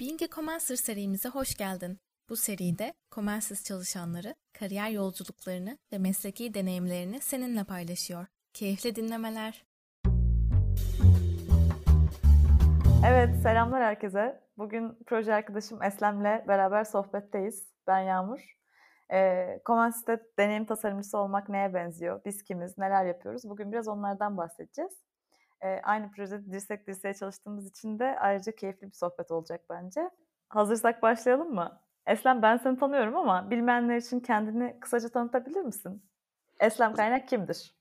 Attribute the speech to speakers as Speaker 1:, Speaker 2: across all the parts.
Speaker 1: Being a Commencer serimize hoş geldin. Bu seride Comensis çalışanları kariyer yolculuklarını ve mesleki deneyimlerini seninle paylaşıyor. Keyifli dinlemeler.
Speaker 2: Evet, selamlar herkese. Bugün proje arkadaşım Eslem'le beraber sohbetteyiz. Ben Yağmur. Ee, Comensis'te deneyim tasarımcısı olmak neye benziyor? Biz kimiz? Neler yapıyoruz? Bugün biraz onlardan bahsedeceğiz. Aynı projede dirsek dirseğe çalıştığımız için de ayrıca keyifli bir sohbet olacak bence. Hazırsak başlayalım mı? Eslem ben seni tanıyorum ama bilmeyenler için kendini kısaca tanıtabilir misin? Eslem Kaynak kimdir?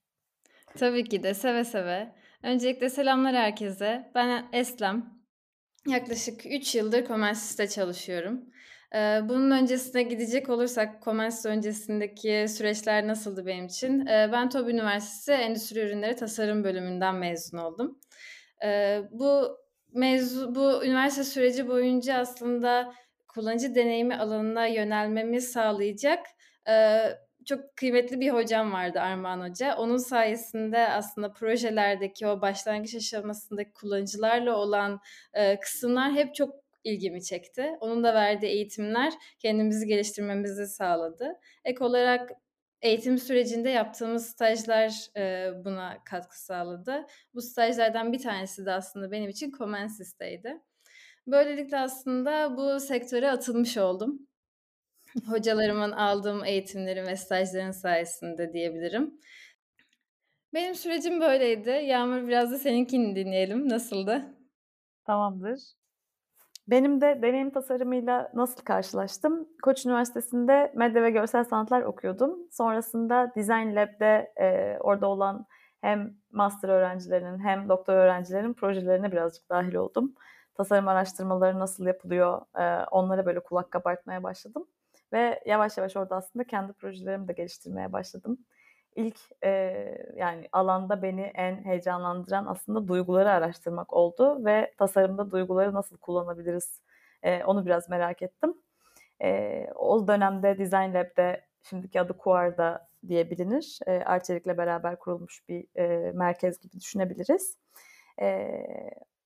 Speaker 3: Tabii ki de seve seve. Öncelikle selamlar herkese. Ben Eslem. Yaklaşık 3 yıldır Comensis'te çalışıyorum. Bunun öncesine gidecek olursak Comensis öncesindeki süreçler nasıldı benim için? Ben TOB Üniversitesi Endüstri Ürünleri Tasarım bölümünden mezun oldum. Bu mevzu, bu üniversite süreci boyunca aslında kullanıcı deneyimi alanına yönelmemi sağlayacak çok kıymetli bir hocam vardı Armağan Hoca. Onun sayesinde aslında projelerdeki o başlangıç aşamasındaki kullanıcılarla olan kısımlar hep çok ilgimi çekti. Onun da verdiği eğitimler kendimizi geliştirmemizi sağladı. Ek olarak eğitim sürecinde yaptığımız stajlar e, buna katkı sağladı. Bu stajlardan bir tanesi de aslında benim için Comensis'teydi. Böylelikle aslında bu sektöre atılmış oldum. Hocalarımın aldığım eğitimlerin ve stajların sayesinde diyebilirim. Benim sürecim böyleydi. Yağmur biraz da seninkini dinleyelim. Nasıldı?
Speaker 2: Tamamdır. Benim de deneyim tasarımıyla nasıl karşılaştım? Koç Üniversitesi'nde medya ve görsel sanatlar okuyordum. Sonrasında Design Lab'de e, orada olan hem master öğrencilerinin hem doktor öğrencilerin projelerine birazcık dahil oldum. Tasarım araştırmaları nasıl yapılıyor e, onlara böyle kulak kabartmaya başladım. Ve yavaş yavaş orada aslında kendi projelerimi de geliştirmeye başladım. İlk e, yani alanda beni en heyecanlandıran aslında duyguları araştırmak oldu ve tasarımda duyguları nasıl kullanabiliriz e, onu biraz merak ettim. E, o dönemde Design Lab'de şimdiki adı Kuar'da diye bilinir. E, Arçelik'le beraber kurulmuş bir e, merkez gibi düşünebiliriz. E,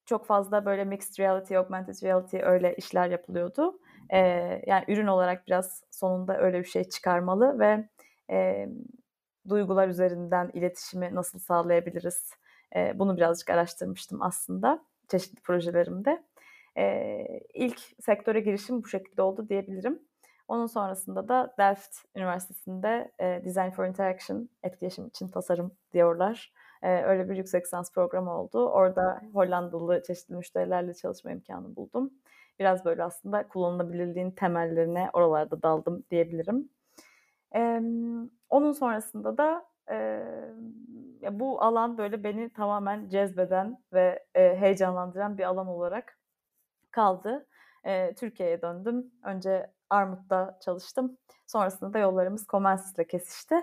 Speaker 2: çok fazla böyle mixed reality, augmented reality öyle işler yapılıyordu. E, yani ürün olarak biraz sonunda öyle bir şey çıkarmalı ve e, duygular üzerinden iletişimi nasıl sağlayabiliriz? Bunu birazcık araştırmıştım aslında çeşitli projelerimde. E, ilk sektöre girişim bu şekilde oldu diyebilirim. Onun sonrasında da Delft Üniversitesi'nde Design for Interaction, etkileşim için tasarım diyorlar. Öyle bir yüksek lisans programı oldu. Orada Hollandalı çeşitli müşterilerle çalışma imkanı buldum. Biraz böyle aslında kullanılabilirliğin temellerine oralarda daldım diyebilirim. E, onun sonrasında da e, bu alan böyle beni tamamen cezbeden ve e, heyecanlandıran bir alan olarak kaldı. E, Türkiye'ye döndüm. Önce Armut'ta çalıştım. Sonrasında da yollarımız Comensis'le kesişti.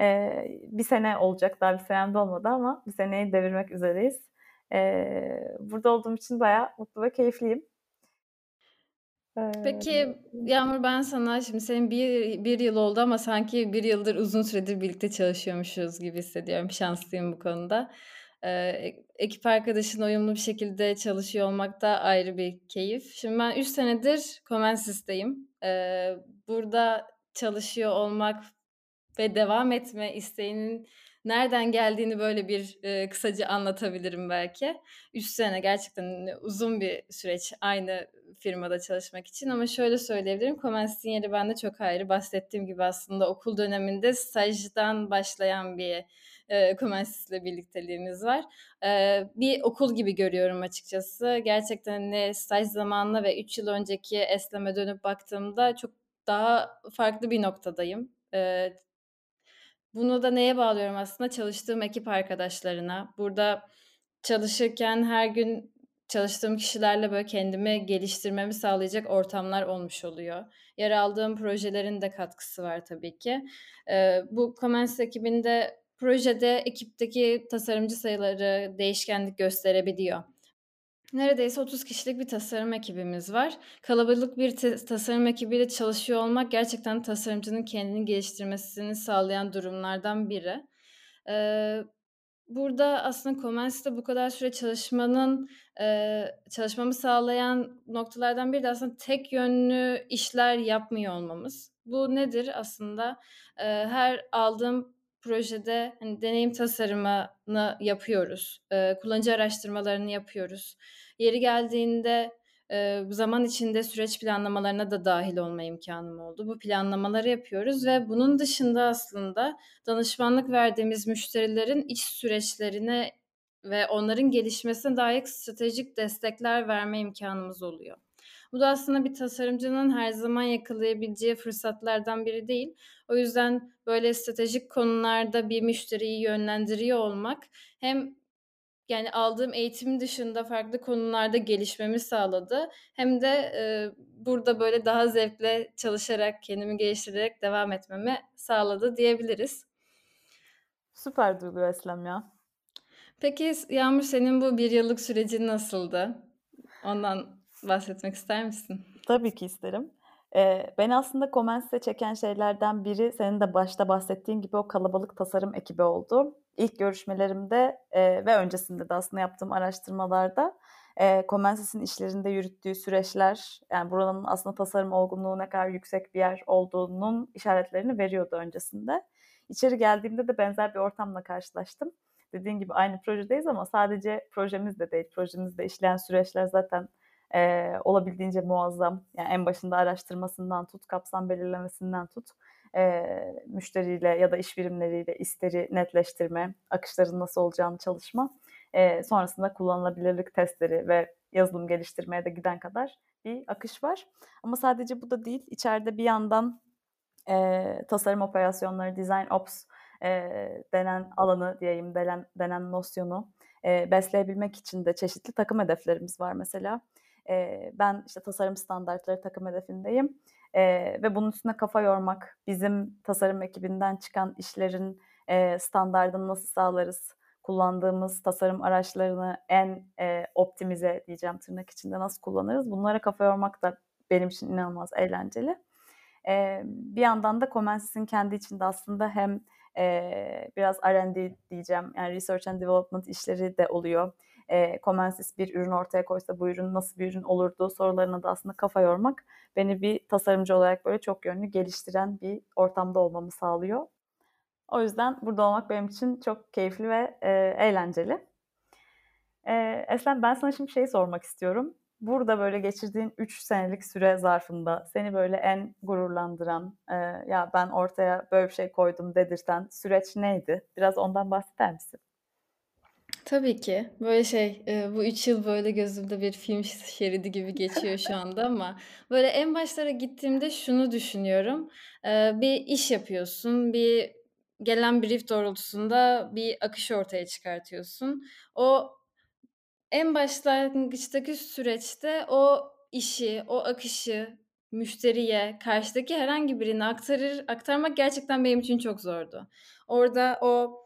Speaker 2: E, bir sene olacak, daha bir senemde olmadı ama bir seneyi devirmek üzereyiz. E, burada olduğum için bayağı mutlu ve keyifliyim.
Speaker 3: Peki Yağmur ben sana şimdi senin bir, bir yıl oldu ama sanki bir yıldır uzun süredir birlikte çalışıyormuşuz gibi hissediyorum. Şanslıyım bu konuda. Ee, ekip arkadaşın uyumlu bir şekilde çalışıyor olmak da ayrı bir keyif. Şimdi ben 3 senedir Comensis'teyim. Ee, burada çalışıyor olmak ve devam etme isteğinin nereden geldiğini böyle bir e, kısaca anlatabilirim belki. 3 sene gerçekten uzun bir süreç aynı firmada çalışmak için ama şöyle söyleyebilirim. Comensis'in yeri bende çok ayrı. Bahsettiğim gibi aslında okul döneminde stajdan başlayan bir e, Comensis'le birlikteliğimiz var. E, bir okul gibi görüyorum açıkçası. Gerçekten ne staj zamanına ve 3 yıl önceki Eslem'e dönüp baktığımda çok daha farklı bir noktadayım. E, bunu da neye bağlıyorum aslında? Çalıştığım ekip arkadaşlarına. Burada çalışırken her gün çalıştığım kişilerle böyle kendimi geliştirmemi sağlayacak ortamlar olmuş oluyor. Yer aldığım projelerin de katkısı var tabii ki. Ee, bu Comens ekibinde projede ekipteki tasarımcı sayıları değişkenlik gösterebiliyor. Neredeyse 30 kişilik bir tasarım ekibimiz var. Kalabalık bir tasarım ekibiyle çalışıyor olmak gerçekten tasarımcının kendini geliştirmesini sağlayan durumlardan biri. Ee, burada aslında Comens'te bu kadar süre çalışmanın, eee, çalışmamı sağlayan noktalardan biri de aslında tek yönlü işler yapmıyor olmamız. Bu nedir aslında? Eee, her aldığım projede, hani, deneyim tasarımını yapıyoruz. Eee, kullanıcı araştırmalarını yapıyoruz. Yeri geldiğinde, eee, zaman içinde süreç planlamalarına da dâhil olma imkânım oldu. Bu planlamaları yapıyoruz ve bunun dışında aslında danışmanlık verdiğimiz müşterilerin iç süreçlerine ve onların gelişmesine dair stratejik destekler verme imkânımız oluyor. Bu da aslında bir tasarımcının her zaman yakalayabileceği fırsatlardan biri değil. O yüzden böyle stratejik konularda bir müşteriyi yönlendiriyor olmak hem yani aldığım eğitim dışında farklı konularda gelişmemi sağladı hem de, eee, burada böyle daha zevkle çalışarak, kendimi geliştirerek devam etmemi sağladı diyebiliriz.
Speaker 2: Süper duyuluyor Eslem ya.
Speaker 3: Peki Yağmur senin bu 1 yıllık sürecin nasıldı? Ondan bahsetmek ister misin?
Speaker 2: Tabii ki isterim. Eee, beni aslında Comens'e çeken şeylerden biri senin de başta bahsettiğin gibi o kalabalık tasarım ekibi oldu. İlk görüşmelerimde, eee, ve öncesinde de aslında yaptığım araştırmalarda, eee, Comensis'in işlerinde yürüttüğü süreçler, yani buranın aslında tasarım olgunluğu ne kadar yüksek bir yer olduğunun işaretlerini veriyordu öncesinde. İçeri geldiğimde de benzer bir ortamla karşılaştım. Dediğin gibi aynı projedeyiz ama sadece projemiz de değil, projemizde işleyen süreçler zaten, eee, olabildiğince muazzam. Yani en başında araştırmasından tut, kapsam belirlemesinden tut, eee, müşteriyle ya da iş birimleriyle isteri netleştirme, akışların nasıl olacağını çalışma, eee, sonrasında kullanılabilirlik testleri ve yazılım geliştirmeye de giden kadar bir akış var. Ama sadece bu da değil, içeride bir yandan, eee, tasarım operasyonları, design ops, eee, denen alanı diyeyim, denen denen nosyonu, eee, besleyebilmek için de çeşitli takım hedeflerimiz var mesela. Eee, ben, işte, tasarım standartları takım hedefindeyim, eee, ve bunun üstüne kafa yormak, bizim tasarım ekibinden çıkan işlerin, eee, standardını nasıl sağlarız, kullandığımız tasarım araçlarını en, eee, optimize diyeceğim tırnak içinde nasıl kullanırız, bunlara kafa yormak da benim için inanılmaz eğlenceli. Eee, bir yandan da Comensis'in kendi içinde aslında hem, eee, biraz R&D diyeceğim, yani research and development işleri de oluyor. Eee, Comensis bir ürün ortaya koysa bu ürün nasıl bir ürün olurdu sorularına da aslında kafa yormak beni bir tasarımcı olarak böyle çok yönlü geliştiren bir ortamda olmamı sağlıyor. O yüzden burada olmak benim için çok keyifli ve, eee, eğlenceli. Eee, Eslem ben sana şimdi şeyi sormak istiyorum. Burada böyle geçirdiğin 3 senelik süre zarfında seni böyle en gururlandıran, eee, "Ya, ben ortaya böyle bir şey koydum." dedirten süreç neydi? Biraz ondan bahseder misin?
Speaker 3: Tabii ki. Böyle şey, eee, bu 3 yıl böyle gözümde bir film şeridi gibi geçiyor şu anda ama böyle en başlara gittiğimde şunu düşünüyorum. Eee, bir iş yapıyorsun, bir gelen brief doğrultusunda bir akış ortaya çıkartıyorsun. O en başlangıçtaki süreçte o işi, o akışı müşteriye, karşıdaki herhangi birine aktarır aktarmak gerçekten benim için çok zordu. Orada o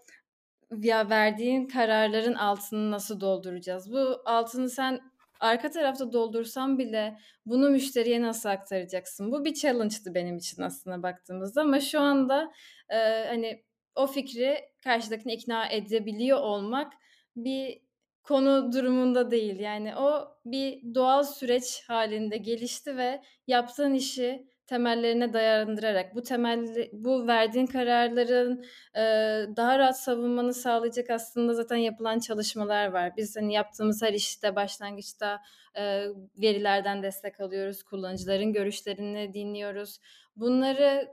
Speaker 3: ya, verdiğin kararların altını nasıl dolduracağız? Bu altını sen arka tarafta doldursan bile bunu müşteriye nasıl aktaracaksın? Bu bir challenge'tı benim için aslında baktığımızda ama şu anda, eee, hani, o fikri karşıdakini ikna edebiliyor olmak bir konu durumunda değil. Yani o bir doğal süreç hâlinde gelişti ve yaptığın işi temellerine dayandırarak bu temelli bu verdiğin kararların, eee, daha rahat savunmanı sağlayacak aslında zaten yapılan çalışmalar var. Biz, hani, yaptığımız her işte başlangıçta, eee, verilerden destek alıyoruz, kullanıcıların görüşlerini dinliyoruz. Bunları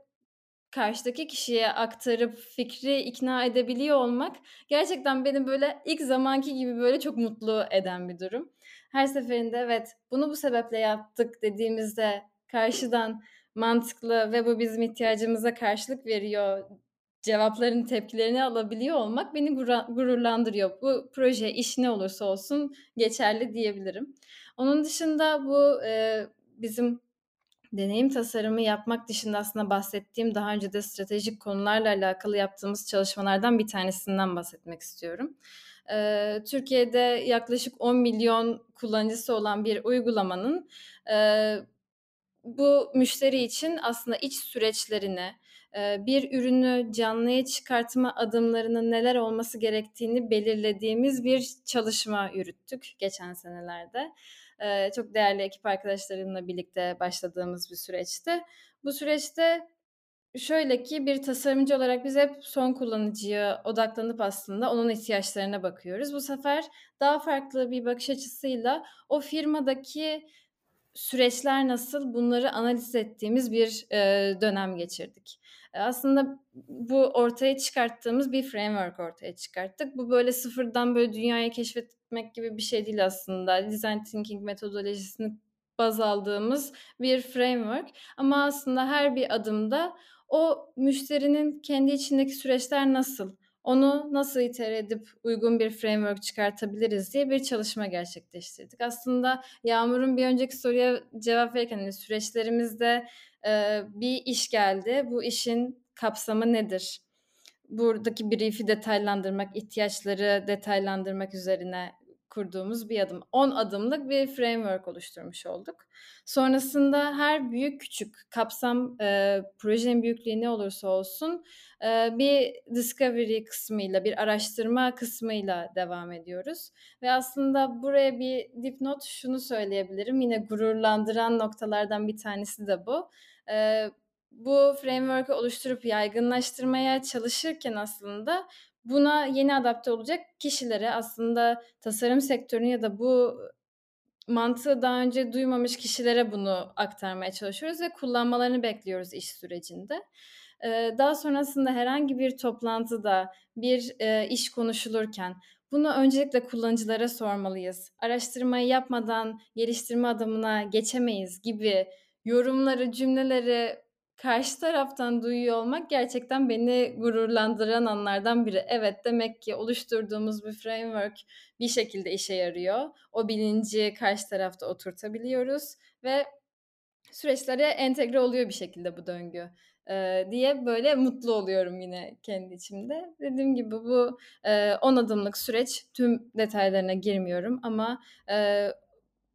Speaker 3: karşıdaki kişiye aktarıp fikri ikna edebiliyor olmak gerçekten beni böyle ilk zamanki gibi böyle çok mutlu eden bir durum. Her seferinde evet, "Bunu bu sebeple yaptık." dediğimizde karşıdan mantıklı ve bu bizim ihtiyacımıza karşılık veriyor cevaplarını, tepkilerini alabiliyor olmak beni gururlandırıyor. Bu proje, iş ne olursa olsun geçerli diyebilirim. Onun dışında bu, eee, bizim deneyim tasarımı yapmak dışında aslında bahsettiğim daha önce de stratejik konularla alakalı yaptığımız çalışmalardan bir tanesinden bahsetmek istiyorum. Eee, Türkiye'de yaklaşık 10 milyon kullanıcısı olan bir uygulamanın, eee, bu müşteri için aslında iç süreçlerini, bir ürünü canlıya çıkartma adımlarının neler olması gerektiğini belirlediğimiz bir çalışma yürüttük geçen senelerde. Çok değerli ekip arkadaşlarımla birlikte başladığımız bir süreçte. Bu süreçte şöyle ki bir tasarımcı olarak biz hep son kullanıcıya odaklanıp aslında onun ihtiyaçlarına bakıyoruz. Bu sefer daha farklı bir bakış açısıyla o firmadaki süreçler nasıl bunları analiz ettiğimiz bir e, dönem geçirdik. E, aslında bu ortaya çıkarttığımız bir framework ortaya çıkarttık. Bu böyle sıfırdan böyle dünyayı keşfetmek gibi bir şey değil aslında. Design thinking metodolojisini baz aldığımız bir framework. Ama aslında her bir adımda o müşterinin kendi içindeki süreçler nasıl? Onu nasıl iter edip uygun bir framework çıkartabiliriz diye bir çalışma gerçekleştirdik. Aslında Yağmur'un bir önceki soruya cevap verirken hani süreçlerimizde e, bir iş geldi. Bu işin kapsamı nedir? Buradaki brief'i detaylandırmak, ihtiyaçları detaylandırmak üzerine kurduğumuz bir adım. 10 adımlık bir framework oluşturmuş olduk. Sonrasında her büyük küçük kapsam e, projenin büyüklüğü ne olursa olsun e, bir discovery kısmıyla, bir araştırma kısmıyla devam ediyoruz. Ve aslında buraya bir dipnot şunu söyleyebilirim. Yine gururlandıran noktalardan bir tanesi de bu. E, bu framework'ı oluşturup yaygınlaştırmaya çalışırken aslında buna yeni adapte olacak kişilere aslında tasarım sektörünün ya da bu mantığı daha önce duymamış kişilere bunu aktarmaya çalışıyoruz ve kullanmalarını bekliyoruz iş sürecinde. Daha sonrasında herhangi bir toplantıda bir iş konuşulurken bunu öncelikle kullanıcılara sormalıyız. Araştırmayı yapmadan geliştirme adımına geçemeyiz gibi yorumları, cümleleri karşı taraftan duyuyor olmak gerçekten beni gururlandıran anlardan biri. Evet demek ki oluşturduğumuz bir framework bir şekilde işe yarıyor. O bilinci karşı tarafta oturtabiliyoruz ve süreçlere entegre oluyor bir şekilde bu döngü diye böyle mutlu oluyorum yine kendi içimde. Dediğim gibi bu e, 10 adımlık süreç tüm detaylarına girmiyorum ama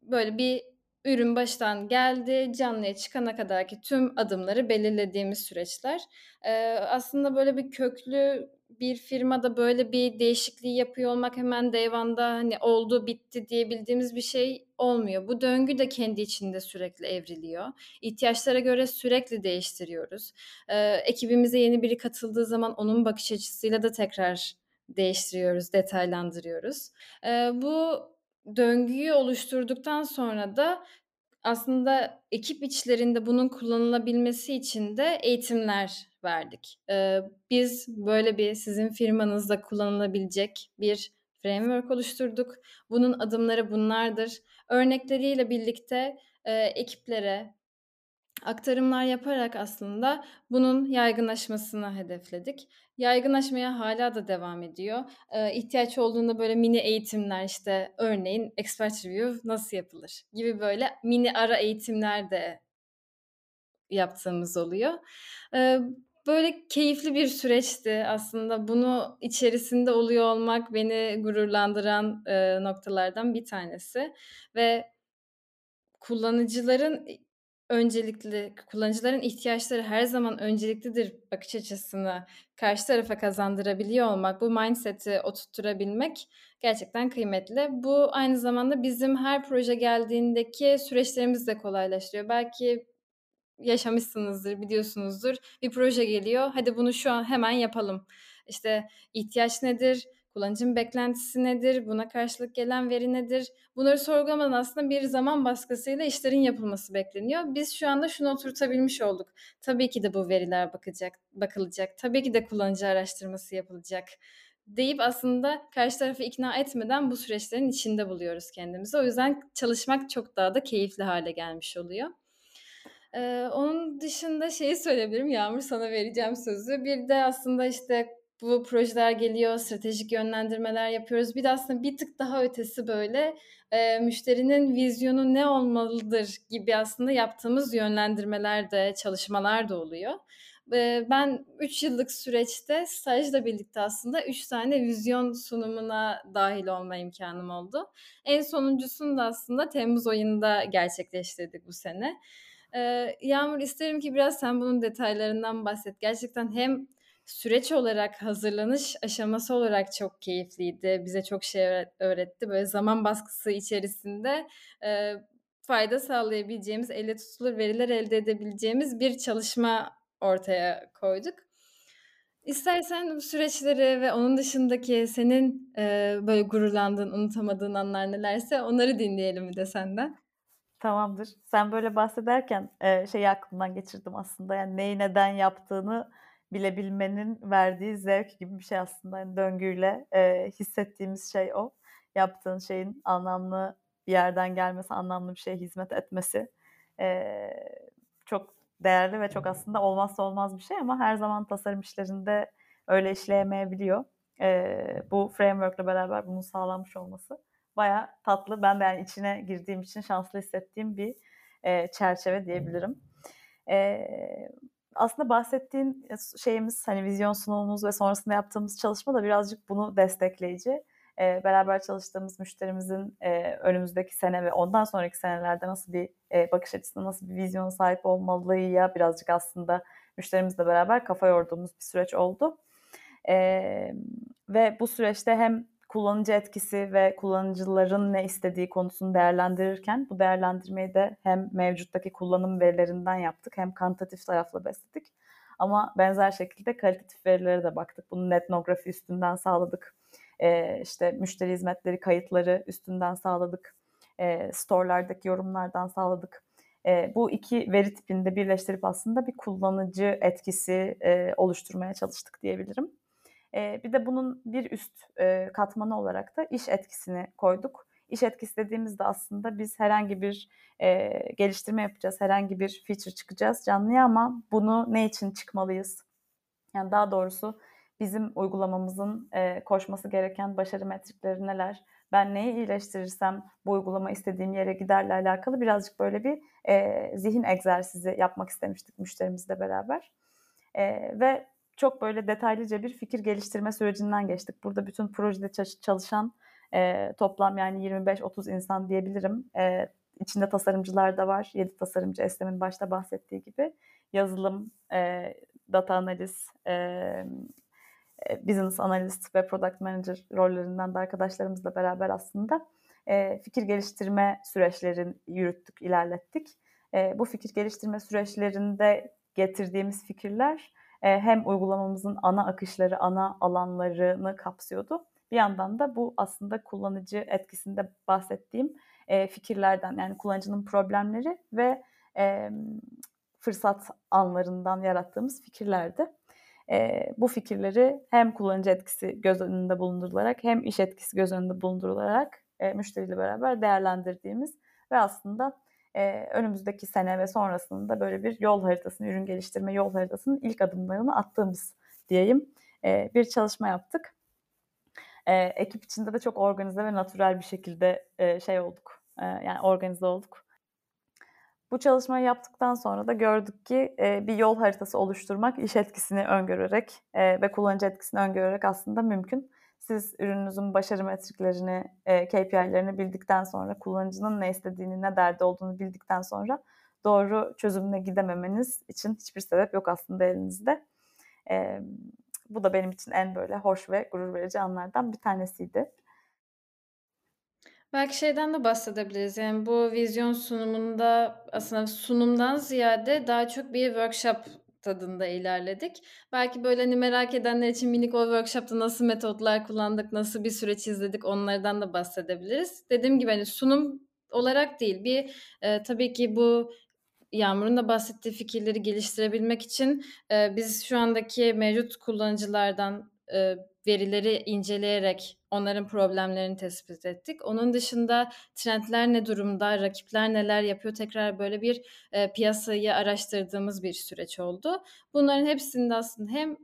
Speaker 3: böyle bir ürün baştan geldi, canlıya çıkana kadarki tüm adımları belirlediğimiz süreçler. Ee, aslında böyle bir köklü bir firmada böyle bir değişikliği yapıyor olmak hemen devanda hani oldu bitti diyebildiğimiz bir şey olmuyor. Bu döngü de kendi içinde sürekli evriliyor. İhtiyaçlara göre sürekli değiştiriyoruz. Ee, ekibimize yeni biri katıldığı zaman onun bakış açısıyla da tekrar değiştiriyoruz, detaylandırıyoruz. Ee, bu döngüyü oluşturduktan sonra da aslında ekip içlerinde bunun kullanılabilmesi için de eğitimler verdik. Ee, biz böyle bir sizin firmanızda kullanılabilecek bir framework oluşturduk. Bunun adımları bunlardır. Örnekleriyle birlikte e, ekiplere, aktarımlar yaparak aslında bunun yaygınlaşmasını hedefledik. Yaygınlaşmaya hala da devam ediyor. Ee, ihtiyaç olduğunda böyle mini eğitimler işte örneğin expert review nasıl yapılır gibi böyle mini ara eğitimler de yaptığımız oluyor. Ee, böyle keyifli bir süreçti aslında. Bunu içerisinde oluyor olmak beni gururlandıran e, noktalardan bir tanesi ve kullanıcıların öncelikli, kullanıcıların ihtiyaçları her zaman önceliklidir bakış açısını karşı tarafa kazandırabiliyor olmak, bu mindset'i oturtturabilmek gerçekten kıymetli. Bu aynı zamanda bizim her proje geldiğindeki süreçlerimizi de kolaylaştırıyor. Belki yaşamışsınızdır, biliyorsunuzdur. Bir proje geliyor. Hadi bunu şu an hemen yapalım. İşte ihtiyaç nedir? Kullanıcının beklentisi nedir? Buna karşılık gelen veri nedir? Bunları sorgulamadan aslında bir zaman baskısıyla işlerin yapılması bekleniyor. Biz şu anda şunu oturtabilmiş olduk. Tabii ki de bu veriler bakacak, bakılacak. Tabii ki de kullanıcı araştırması yapılacak deyip aslında karşı tarafı ikna etmeden bu süreçlerin içinde buluyoruz kendimizi. O yüzden çalışmak çok daha da keyifli hale gelmiş oluyor. Ee, onun dışında şeyi söyleyebilirim. Yağmur sana vereceğim sözü. Bir de aslında işte bu projeler geliyor, stratejik yönlendirmeler yapıyoruz. Bir de aslında bir tık daha ötesi böyle e, müşterinin vizyonu ne olmalıdır gibi aslında yaptığımız yönlendirmeler de, çalışmalar da oluyor. E, ben 3 yıllık süreçte stajla birlikte aslında 3 tane vizyon sunumuna dahil olma imkanım oldu. En sonuncusunu da aslında Temmuz ayında gerçekleştirdik bu sene. Eee, Yağmur isterim ki biraz sen bunun detaylarından bahset. Gerçekten hem süreç olarak, hazırlanış aşaması olarak çok keyifliydi. Bize çok şey öğretti. Böyle zaman baskısı içerisinde, eee, fayda sağlayabileceğimiz, elle tutulur veriler elde edebileceğimiz bir çalışma ortaya koyduk. İstersen bu süreçleri ve onun dışındaki senin, eee, böyle gururlandığın, unutamadığın anlar nelerse onları dinleyelim bir de senden.
Speaker 2: Tamamdır. Sen böyle bahsederken, eee, şeyi aklımdan geçirdim aslında, yani neyi neden yaptığını bilebilmenin verdiği zevk gibi bir şey aslında. Hani döngüyle, eee, hissettiğimiz şey o. Yaptığın şeyin anlamlı bir yerden gelmesi, anlamlı bir şeye hizmet etmesi, eee, çok değerli ve çok aslında olmazsa olmaz bir şey ama her zaman tasarım işlerinde öyle işleyemeyebiliyor. Eee, bu framework'le beraber bunun sağlanmış olması bayağı tatlı. Ben de yani içine girdiğim için şanslı hissettiğim bir eee, çerçeve diyebilirim. Eee, aslında bahsettiğin şeyimiz hani vizyon sunumumuz ve sonrasında yaptığımız çalışma da birazcık bunu destekleyici. Eee, beraber çalıştığımız müşterimizin eee, önümüzdeki sene ve ondan sonraki senelerde nasıl bir eee, bakış açısına, nasıl bir vizyona sahip olmalıyı birazcık aslında müşterimizle beraber kafa yorduğumuz bir süreç oldu. Eee, ve bu süreçte hem kullanıcı etkisi ve kullanıcıların ne istediği konusunu değerlendirirken bu değerlendirmeyi de hem mevcuttaki kullanım verilerinden yaptık hem kantitatif tarafla besledik. Ama benzer şekilde kalitatif verilere de baktık. Bunu etnografi üstünden sağladık. Ee, işte müşteri hizmetleri kayıtları üstünden sağladık. Ee, storelardaki yorumlardan sağladık. Ee, bu iki veri tipini de birleştirip aslında bir kullanıcı etkisi e, oluşturmaya çalıştık diyebilirim. Bir de bunun bir üst katmanı olarak da iş etkisini koyduk. İş etkisi dediğimizde aslında biz herhangi bir geliştirme yapacağız, herhangi bir feature çıkacağız canlıya ama bunu ne için çıkmalıyız? Yani daha doğrusu bizim uygulamamızın koşması gereken başarı metrikleri neler? Ben neyi iyileştirirsem bu uygulama istediğim yere giderle alakalı birazcık böyle bir zihin egzersizi yapmak istemiştik müşterimizle beraber. E, ve çok böyle detaylıca bir fikir geliştirme sürecinden geçtik. Burada bütün projede çalışan e, toplam yani 25-30 insan diyebilirim. E, içinde tasarımcılar da var. 7 tasarımcı Eslem'in başta bahsettiği gibi. Yazılım, e, data analiz, e, business analyst ve product manager rollerinden de arkadaşlarımızla beraber aslında e, fikir geliştirme süreçlerini yürüttük, ilerlettik. E, bu fikir geliştirme süreçlerinde getirdiğimiz fikirler e, hem uygulamamızın ana akışları, ana alanlarını kapsıyordu. Bir yandan da bu aslında kullanıcı etkisinde bahsettiğim e, fikirlerden yani kullanıcının problemleri ve e, fırsat anlarından yarattığımız fikirlerdi. E, bu fikirleri hem kullanıcı etkisi göz önünde bulundurularak hem iş etkisi göz önünde bulundurularak e, müşteriyle beraber değerlendirdiğimiz ve aslında e, önümüzdeki sene ve sonrasında böyle bir yol haritasını, ürün geliştirme yol haritasının ilk adımlarını attığımız diyeyim e, bir çalışma yaptık. E, ekip içinde de çok organize ve natürel bir şekilde e, şey olduk, e, yani organize olduk. Bu çalışmayı yaptıktan sonra da gördük ki e, bir yol haritası oluşturmak iş etkisini öngörerek e, ve kullanıcı etkisini öngörerek aslında mümkün. Siz ürününüzün başarı metriklerini, e, KPI'lerini bildikten sonra, kullanıcının ne istediğini, ne derdi olduğunu bildikten sonra doğru çözümüne gidememeniz için hiçbir sebep yok aslında elinizde. E, bu da benim için en böyle hoş ve gurur verici anlardan bir tanesiydi.
Speaker 3: Belki şeyden de bahsedebiliriz. Yani bu vizyon sunumunda aslında sunumdan ziyade daha çok bir workshop tadında ilerledik. Belki böyle hani merak edenler için minik o workshop'ta nasıl metotlar kullandık, nasıl bir süreç izledik onlardan da bahsedebiliriz. Dediğim gibi hani sunum olarak değil bir e, tabii ki bu Yağmur'un da bahsettiği fikirleri geliştirebilmek için e, biz şu andaki mevcut kullanıcılardan e, verileri inceleyerek onların problemlerini tespit ettik. Onun dışında trendler ne durumda, rakipler neler yapıyor tekrar böyle bir e, piyasayı araştırdığımız bir süreç oldu. Bunların hepsinde aslında hem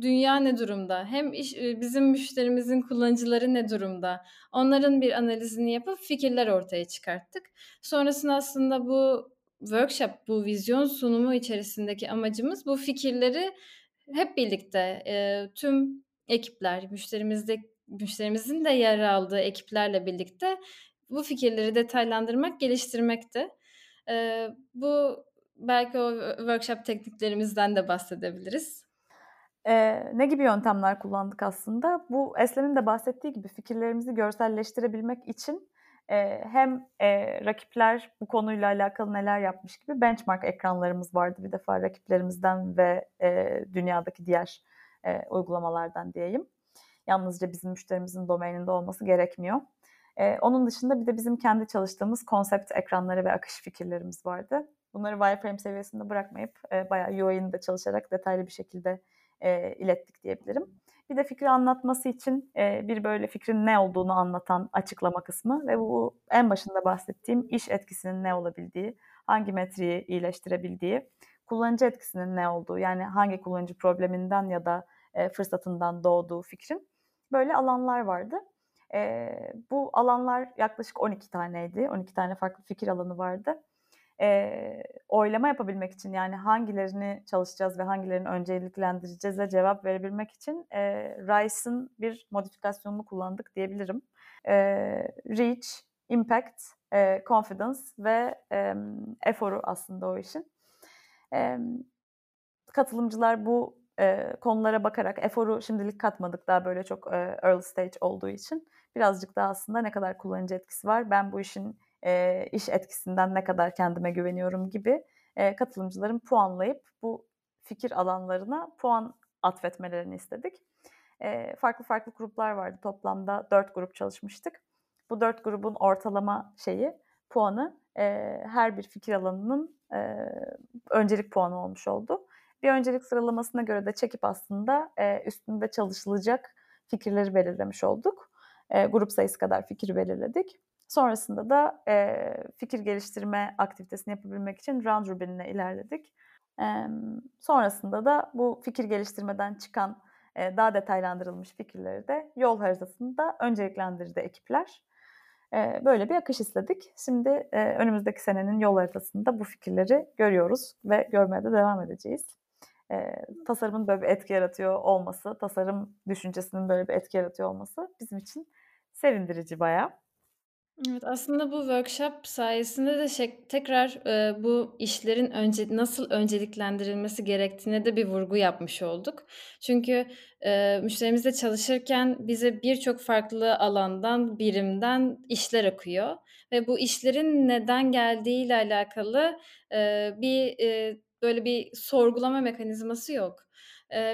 Speaker 3: dünya ne durumda, hem iş, bizim müşterimizin kullanıcıları ne durumda, onların bir analizini yapıp fikirler ortaya çıkarttık. Sonrasında aslında bu workshop, bu vizyon sunumu içerisindeki amacımız bu fikirleri hep birlikte e, tüm ekipler, müşterimizde müşterimizin de yer aldığı ekiplerle birlikte bu fikirleri detaylandırmak, geliştirmekti. Ee, bu belki o workshop tekniklerimizden de bahsedebiliriz.
Speaker 2: Eee, ne gibi yöntemler kullandık aslında? Bu Eslem'in de bahsettiği gibi fikirlerimizi görselleştirebilmek için eee, hem eee, rakipler bu konuyla alakalı neler yapmış gibi benchmark ekranlarımız vardı bir defa rakiplerimizden ve eee, dünyadaki diğer eee, uygulamalardan diyeyim. Yalnızca bizim müşterimizin domaininde olması gerekmiyor. Eee, onun dışında bir de bizim kendi çalıştığımız konsept ekranları ve akış fikirlerimiz vardı. Bunları wireframe seviyesinde bırakmayıp e, bayağı UI'nin de çalışarak detaylı bir şekilde e, ilettik diyebilirim. Bir de fikri anlatması için e, bir böyle fikrin ne olduğunu anlatan açıklama kısmı ve bu en başında bahsettiğim iş etkisinin ne olabildiği, hangi metriği iyileştirebildiği, kullanıcı etkisinin ne olduğu yani hangi kullanıcı probleminden ya da e, fırsatından doğduğu fikrin böyle alanlar vardı. E, bu alanlar yaklaşık 12 taneydi. 12 tane farklı fikir alanı vardı e, oylama yapabilmek için yani hangilerini çalışacağız ve hangilerini önceliklendireceğize cevap verebilmek için e, RISE'ın bir modifikasyonunu kullandık diyebilirim. E, Reach, Impact, e, Confidence ve e, eforu aslında o işin. E, katılımcılar bu e, konulara bakarak eforu şimdilik katmadık daha böyle çok e, early stage olduğu için birazcık daha aslında ne kadar kullanıcı etkisi var ben bu işin e, iş etkisinden ne kadar kendime güveniyorum gibi e, katılımcıların puanlayıp bu fikir alanlarına puan atfetmelerini istedik. E, farklı farklı gruplar vardı. Toplamda dört grup çalışmıştık. Bu dört grubun ortalama şeyi, puanı e, her bir fikir alanının e, öncelik puanı olmuş oldu. Bir öncelik sıralamasına göre de çekip aslında e, üstünde çalışılacak fikirleri belirlemiş olduk. E, grup sayısı kadar fikir belirledik. Sonrasında da e, fikir geliştirme aktivitesini yapabilmek için round robin'ine ilerledik. E, sonrasında da bu fikir geliştirmeden çıkan e, daha detaylandırılmış fikirleri de yol haritasında önceliklendirdi ekipler. E, böyle bir akış istedik. Şimdi e, önümüzdeki senenin yol haritasında bu fikirleri görüyoruz ve görmeye de devam edeceğiz. E, tasarımın böyle bir etki yaratıyor olması, tasarım düşüncesinin böyle bir etki yaratıyor olması bizim için sevindirici bayağı.
Speaker 3: Evet, aslında bu workshop sayesinde de şey tekrar, eee, bu işlerin önce nasıl önceliklendirilmesi gerektiğine de bir vurgu yapmış olduk. Çünkü, eee, müşterimizle çalışırken bize birçok farklı alandan, birimden işler akıyor ve bu işlerin neden geldiğiyle alakalı, eee, bir, eee, böyle bir sorgulama mekanizması yok.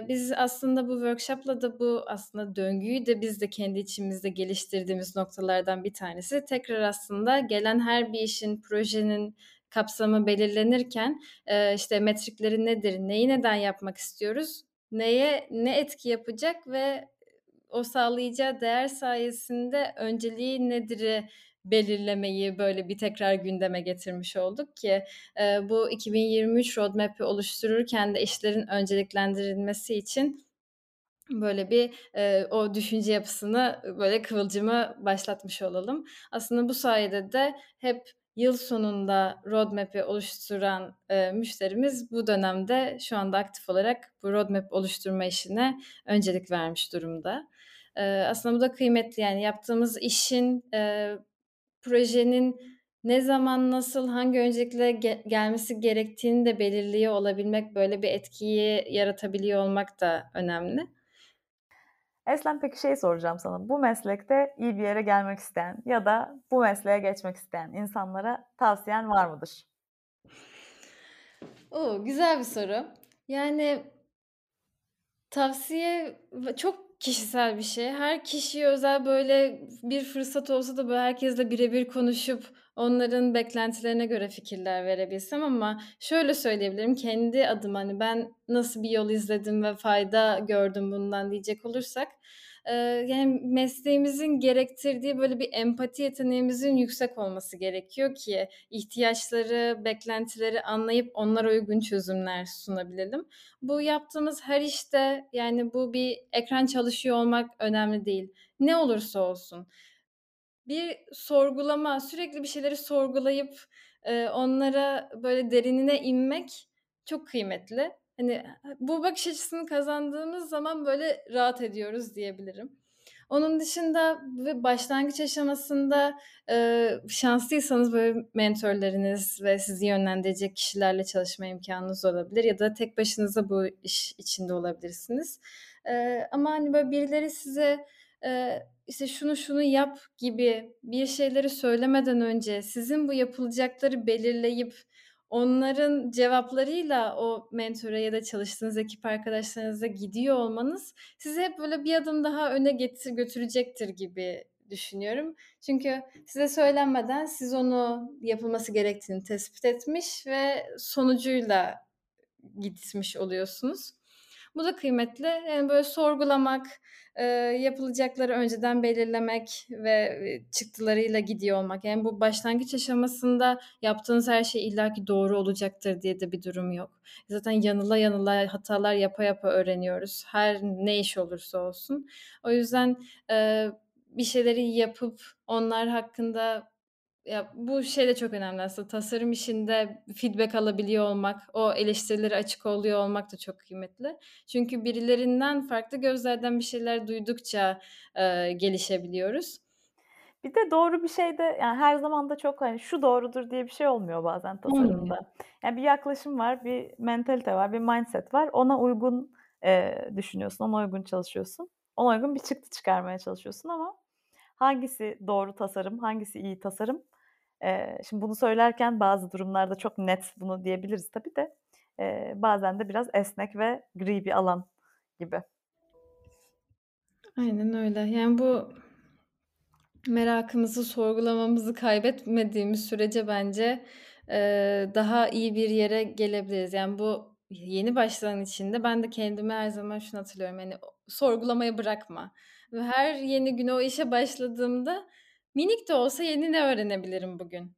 Speaker 3: Biz aslında bu workshop'la da bu aslında döngüyü de biz de kendi içimizde geliştirdiğimiz noktalardan bir tanesi. Tekrar aslında gelen her bir işin, projenin kapsamı belirlenirken, işte metrikleri nedir, neyi neden yapmak istiyoruz, neye ne etki yapacak ve o sağlayacağı değer sayesinde önceliği nedir'i belirlemeyi böyle bir tekrar gündeme getirmiş olduk ki e, bu 2023 roadmap'i oluştururken de işlerin önceliklendirilmesi için böyle bir e, o düşünce yapısını böyle kıvılcımı başlatmış olalım. Aslında bu sayede de hep yıl sonunda roadmap'i oluşturan e, müşterimiz bu dönemde şu anda aktif olarak bu roadmap oluşturma işine öncelik vermiş durumda. E, aslında bu da kıymetli yani yaptığımız işin e, projenin ne zaman, nasıl, hangi öncelikle ge gelmesi gerektiğini de belirliyor olabilmek, böyle bir etkiyi yaratabiliyor olmak da önemli.
Speaker 2: Eslem peki şey soracağım sana. Bu meslekte iyi bir yere gelmek isteyen ya da bu mesleğe geçmek isteyen insanlara tavsiyen var mıdır?
Speaker 3: O, güzel bir soru. Yani tavsiye çok kişisel bir şey. Her kişiye özel böyle bir fırsat olsa da böyle herkesle birebir konuşup onların beklentilerine göre fikirler verebilsem ama şöyle söyleyebilirim kendi adıma hani ben nasıl bir yol izledim ve fayda gördüm bundan diyecek olursak yani mesleğimizin gerektirdiği böyle bir empati yeteneğimizin yüksek olması gerekiyor ki ihtiyaçları, beklentileri anlayıp onlara uygun çözümler sunabilelim. Bu yaptığımız her işte yani bu bir ekran çalışıyor olmak önemli değil. Ne olursa olsun. Bir sorgulama, sürekli bir şeyleri sorgulayıp onlara böyle derinine inmek çok kıymetli. Hani bu bakış açısını kazandığımız zaman böyle rahat ediyoruz diyebilirim. Onun dışında ve başlangıç aşamasında e, şanslıysanız böyle mentorlarınız ve sizi yönlendirecek kişilerle çalışma imkanınız olabilir ya da tek başınıza bu iş içinde olabilirsiniz. E, ama hani böyle birileri size e, işte şunu şunu yap gibi bir şeyleri söylemeden önce sizin bu yapılacakları belirleyip onların cevaplarıyla o mentora ya da çalıştığınız ekip arkadaşlarınıza gidiyor olmanız sizi hep böyle bir adım daha öne getir götürecektir gibi düşünüyorum. Çünkü size söylenmeden siz onu yapılması gerektiğini tespit etmiş ve sonucuyla gitmiş oluyorsunuz. Bu da kıymetli. Yani böyle sorgulamak, e, yapılacakları önceden belirlemek ve çıktılarıyla gidiyor olmak. Yani bu başlangıç aşamasında yaptığınız her şey illaki doğru olacaktır diye de bir durum yok. Zaten yanıla yanıla hatalar yapa yapa öğreniyoruz. Her ne iş olursa olsun. O yüzden e, bir şeyleri yapıp onlar hakkında ya bu şey de çok önemli aslında. Tasarım işinde feedback alabiliyor olmak, o eleştirilere açık oluyor olmak da çok kıymetli. Çünkü birilerinden farklı gözlerden bir şeyler duydukça e, gelişebiliyoruz.
Speaker 2: Bir de doğru bir şey de yani her zaman da çok hani şu doğrudur diye bir şey olmuyor bazen tasarımda. Yani bir yaklaşım var, bir mentalite var, bir mindset var. Ona uygun e, düşünüyorsun, ona uygun çalışıyorsun. Ona uygun bir çıktı çıkarmaya çalışıyorsun ama hangisi doğru tasarım, hangisi iyi tasarım e, şimdi bunu söylerken bazı durumlarda çok net bunu diyebiliriz tabii de e, bazen de biraz esnek ve gri bir alan gibi.
Speaker 3: Aynen öyle. Yani bu merakımızı, sorgulamamızı kaybetmediğimiz sürece bence e, daha iyi bir yere gelebiliriz. Yani bu yeni başlayan içinde ben de kendimi her zaman şunu hatırlıyorum. Yani sorgulamayı bırakma. Ve her yeni güne o işe başladığımda Minik de olsa yeni ne öğrenebilirim bugün?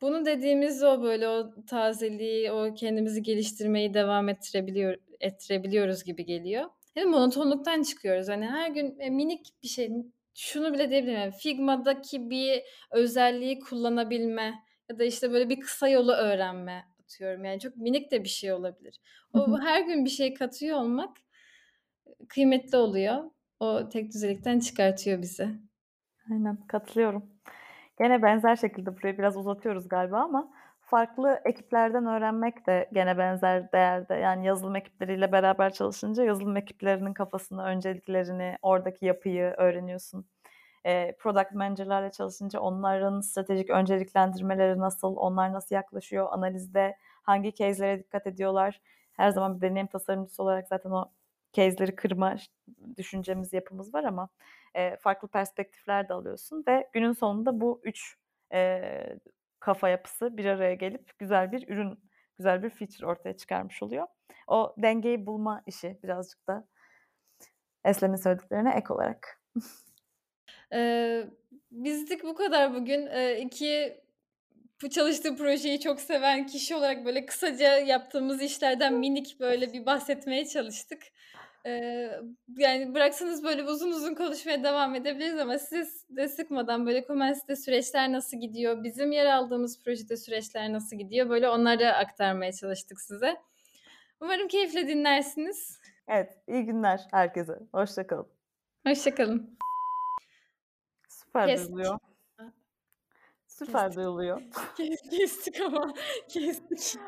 Speaker 3: Bunu dediğimiz o böyle o tazeliği, o kendimizi geliştirmeyi devam ettirebiliyor ettirebiliyoruz gibi geliyor. Yani monotonluktan çıkıyoruz. Hani her gün e, minik bir şey şunu bile diyebilirim. Yani Figma'daki bir özelliği kullanabilme ya da işte böyle bir kısa yolu öğrenme atıyorum. Yani çok minik de bir şey olabilir. O her gün bir şey katıyor olmak kıymetli oluyor. O tek düzelikten çıkartıyor bizi.
Speaker 2: Aynen katılıyorum. Gene benzer şekilde burayı biraz uzatıyoruz galiba ama farklı ekiplerden öğrenmek de gene benzer değerde. Yani yazılım ekipleriyle beraber çalışınca yazılım ekiplerinin kafasını, önceliklerini, oradaki yapıyı öğreniyorsun. E, product manager'larla çalışınca onların stratejik önceliklendirmeleri nasıl, onlar nasıl yaklaşıyor, analizde hangi case'lere dikkat ediyorlar. Her zaman bir deneyim tasarımcısı olarak zaten o case'leri kırma düşüncemiz, yapımız var ama e, farklı perspektifler de alıyorsun ve günün sonunda bu üç e, kafa yapısı bir araya gelip güzel bir ürün, güzel bir feature ortaya çıkarmış oluyor. O dengeyi bulma işi birazcık da Eslem'in söylediklerine ek olarak.
Speaker 3: ee, bizlik bu kadar bugün. Ee, iki bu çalıştığı projeyi çok seven kişi olarak böyle kısaca yaptığımız işlerden minik böyle bir bahsetmeye çalıştık. Eee, yani bıraksanız böyle uzun uzun konuşmaya devam edebiliriz ama siz de sıkmadan böyle Comens'te süreçler nasıl gidiyor, bizim yer aldığımız projede süreçler nasıl gidiyor böyle onları aktarmaya çalıştık size. Umarım keyifle dinlersiniz.
Speaker 2: Evet, iyi günler herkese. Hoşçakalın.
Speaker 3: Hoşçakalın.
Speaker 2: Süper Kestik. duyuluyor. Süper kestik. duyuluyor.
Speaker 3: Kestik ama kestik.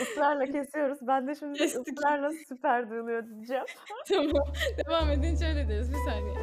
Speaker 2: Israrla kesiyoruz. Ben de şimdi Kestik. ısrarla süper duyuluyor diyeceğim.
Speaker 3: tamam. Devam edin şöyle deriz. Bir saniye.